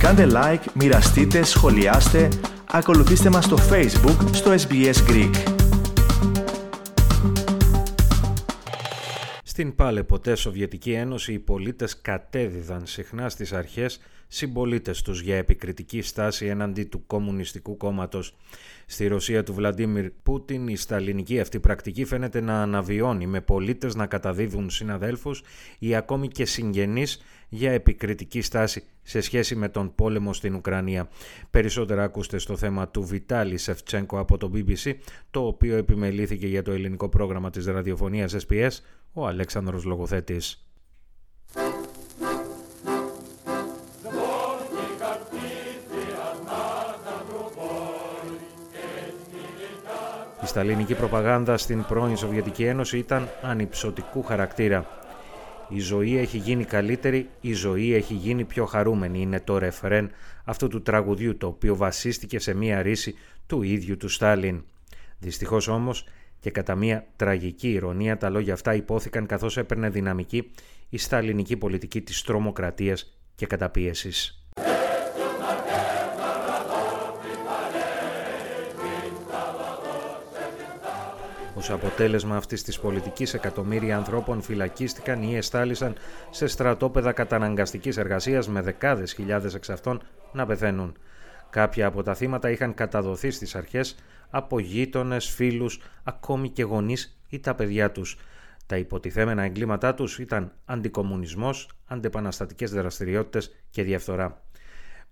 Κάντε like, μοιραστείτε, σχολιάστε, ακολουθήστε μας στο Facebook στο SBS Greek. Στην πάλε ποτέ Σοβιετική Ένωση οι πολίτες κατέδιδαν συχνά στις αρχές συμπολίτες τους για επικριτική στάση έναντι του Κομμουνιστικού Κόμματος. Στη Ρωσία του Βλαντίμιρ Πούτιν η σταλινική αυτή πρακτική φαίνεται να αναβιώνει με πολίτες να καταδίδουν συναδέλφους ή ακόμη και συγγενείς για επικριτική στάση σε σχέση με τον πόλεμο στην Ουκρανία. Περισσότερα ακούστε στο θέμα του Βιτάλη Σεφτσένκο από το BBC, το οποίο επιμελήθηκε για το ελληνικό πρόγραμμα της ραδιοφωνίας SPS, ο Αλέξανδρος Λογοθέτης. Η σταλινική προπαγάνδα στην πρώην Σοβιετική Ένωση ήταν ανυψωτικού χαρακτήρα. Η ζωή έχει γίνει καλύτερη, η ζωή έχει γίνει πιο χαρούμενη είναι το ρεφρέν αυτού του τραγουδιού το οποίο βασίστηκε σε μία ρίση του ίδιου του Στάλιν. Δυστυχώς όμως και κατά μία τραγική ηρωνία τα λόγια αυτά υπόθηκαν καθώς έπαιρνε δυναμική η σταλινική πολιτική της τρομοκρατίας και καταπίεσης. Ως αποτέλεσμα αυτής της πολιτικής εκατομμύρια ανθρώπων φυλακίστηκαν ή εστάλησαν σε στρατόπεδα καταναγκαστικής εργασίας με δεκάδες χιλιάδες εξ αυτών να πεθαίνουν. Κάποια από τα θύματα είχαν καταδοθεί στις αρχές από γείτονες, φίλους, ακόμη και γονείς ή τα παιδιά τους. Τα υποτιθέμενα εγκλήματά τους ήταν αντικομουνισμός, αντεπαναστατικές δραστηριότητες και διαφθορά.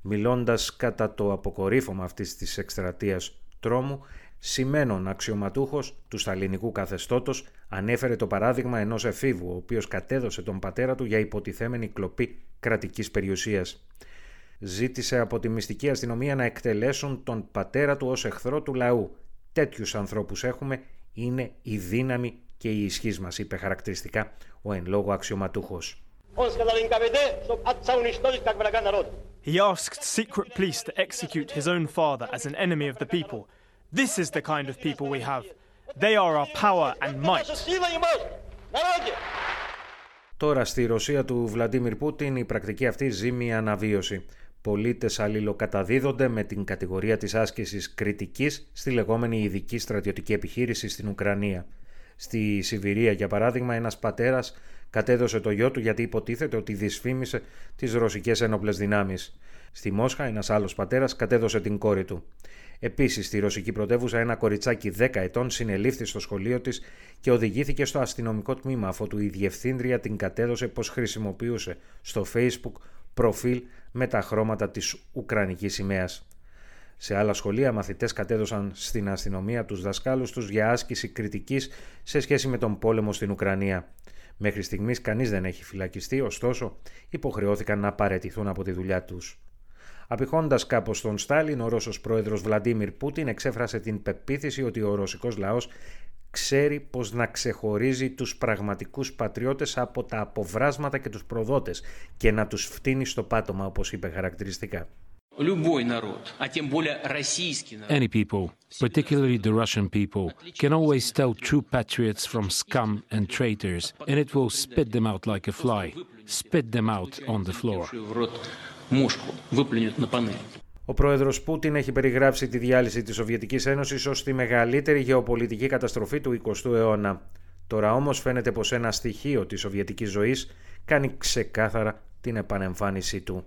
Μιλώντας κατά το αποκορύφωμα αυτής της εκστρατείας τρόμου, Σημαίνον αξιωματούχος του σταλινικού καθεστώτος ανέφερε το παράδειγμα ενός εφήβου ο οποίος κατέδωσε τον πατέρα του για υποτιθέμενη κλοπή κρατικής περιουσίας. Ζήτησε από τη μυστική αστυνομία να εκτελέσουν τον πατέρα του ως εχθρό του λαού. Τέτοιους ανθρώπους έχουμε, είναι η δύναμη και η ισχύς μας, είπε χαρακτηριστικά ο εν λόγω αξιωματούχος. He asked secret police to execute his own father as an enemy of the people This is the kind of people we have. They are our power and might. Τώρα στη Ρωσία του Βλαντίμιρ Πούτιν η πρακτική αυτή ζει μια αναβίωση. Πολίτες αλληλοκαταδίδονται με την κατηγορία της άσκησης κριτικής στη λεγόμενη ειδική στρατιωτική επιχείρηση στην Ουκρανία. Στη Σιβηρία, για παράδειγμα, ένας πατέρας κατέδωσε το γιο του γιατί υποτίθεται ότι δυσφήμισε τις ρωσικές ένοπλες δυνάμεις. Στη Μόσχα, ένας άλλος πατέρας κατέδωσε την κόρη του. Επίσης, στη ρωσική πρωτεύουσα, ένα κοριτσάκι 10 ετών συνελήφθη στο σχολείο της και οδηγήθηκε στο αστυνομικό τμήμα, αφού η διευθύντρια την κατέδωσε πως χρησιμοποιούσε στο Facebook προφίλ με τα χρώματα της Ουκρανικής σημαίας. Σε άλλα σχολεία, μαθητές κατέδωσαν στην αστυνομία τους δασκάλους τους για άσκηση κριτικής σε σχέση με τον πόλεμο στην Ουκρανία. Μέχρι στιγμής κανείς δεν έχει φυλακιστεί, ωστόσο υποχρεώθηκαν να παρετηθούν από τη δουλειά τους. Απηχώντα κάπως τον Στάλιν, ο Ρώσος πρόεδρος Βλαντίμιρ Πούτιν εξέφρασε την πεποίθηση ότι ο ρωσικός λαός ξέρει πως να ξεχωρίζει τους πραγματικούς πατριώτες από τα αποβράσματα και τους προδότες και να τους φτύνει στο πάτωμα όπως είπε χαρακτηριστικά. Any people, particularly the Russian people, can always tell true patriots from scum and traitors, and it will spit them out like a fly, spit them out on the floor. Ο πρόεδρος Πούτιν έχει περιγράψει τη διάλυση της Σοβιετικής Ένωσης ως τη μεγαλύτερη γεωπολιτική καταστροφή του 20ου αιώνα. Τώρα όμως φαίνεται πως ένα στοιχείο της Σοβιετικής ζωής κάνει ξεκάθαρα την επανεμφάνισή του.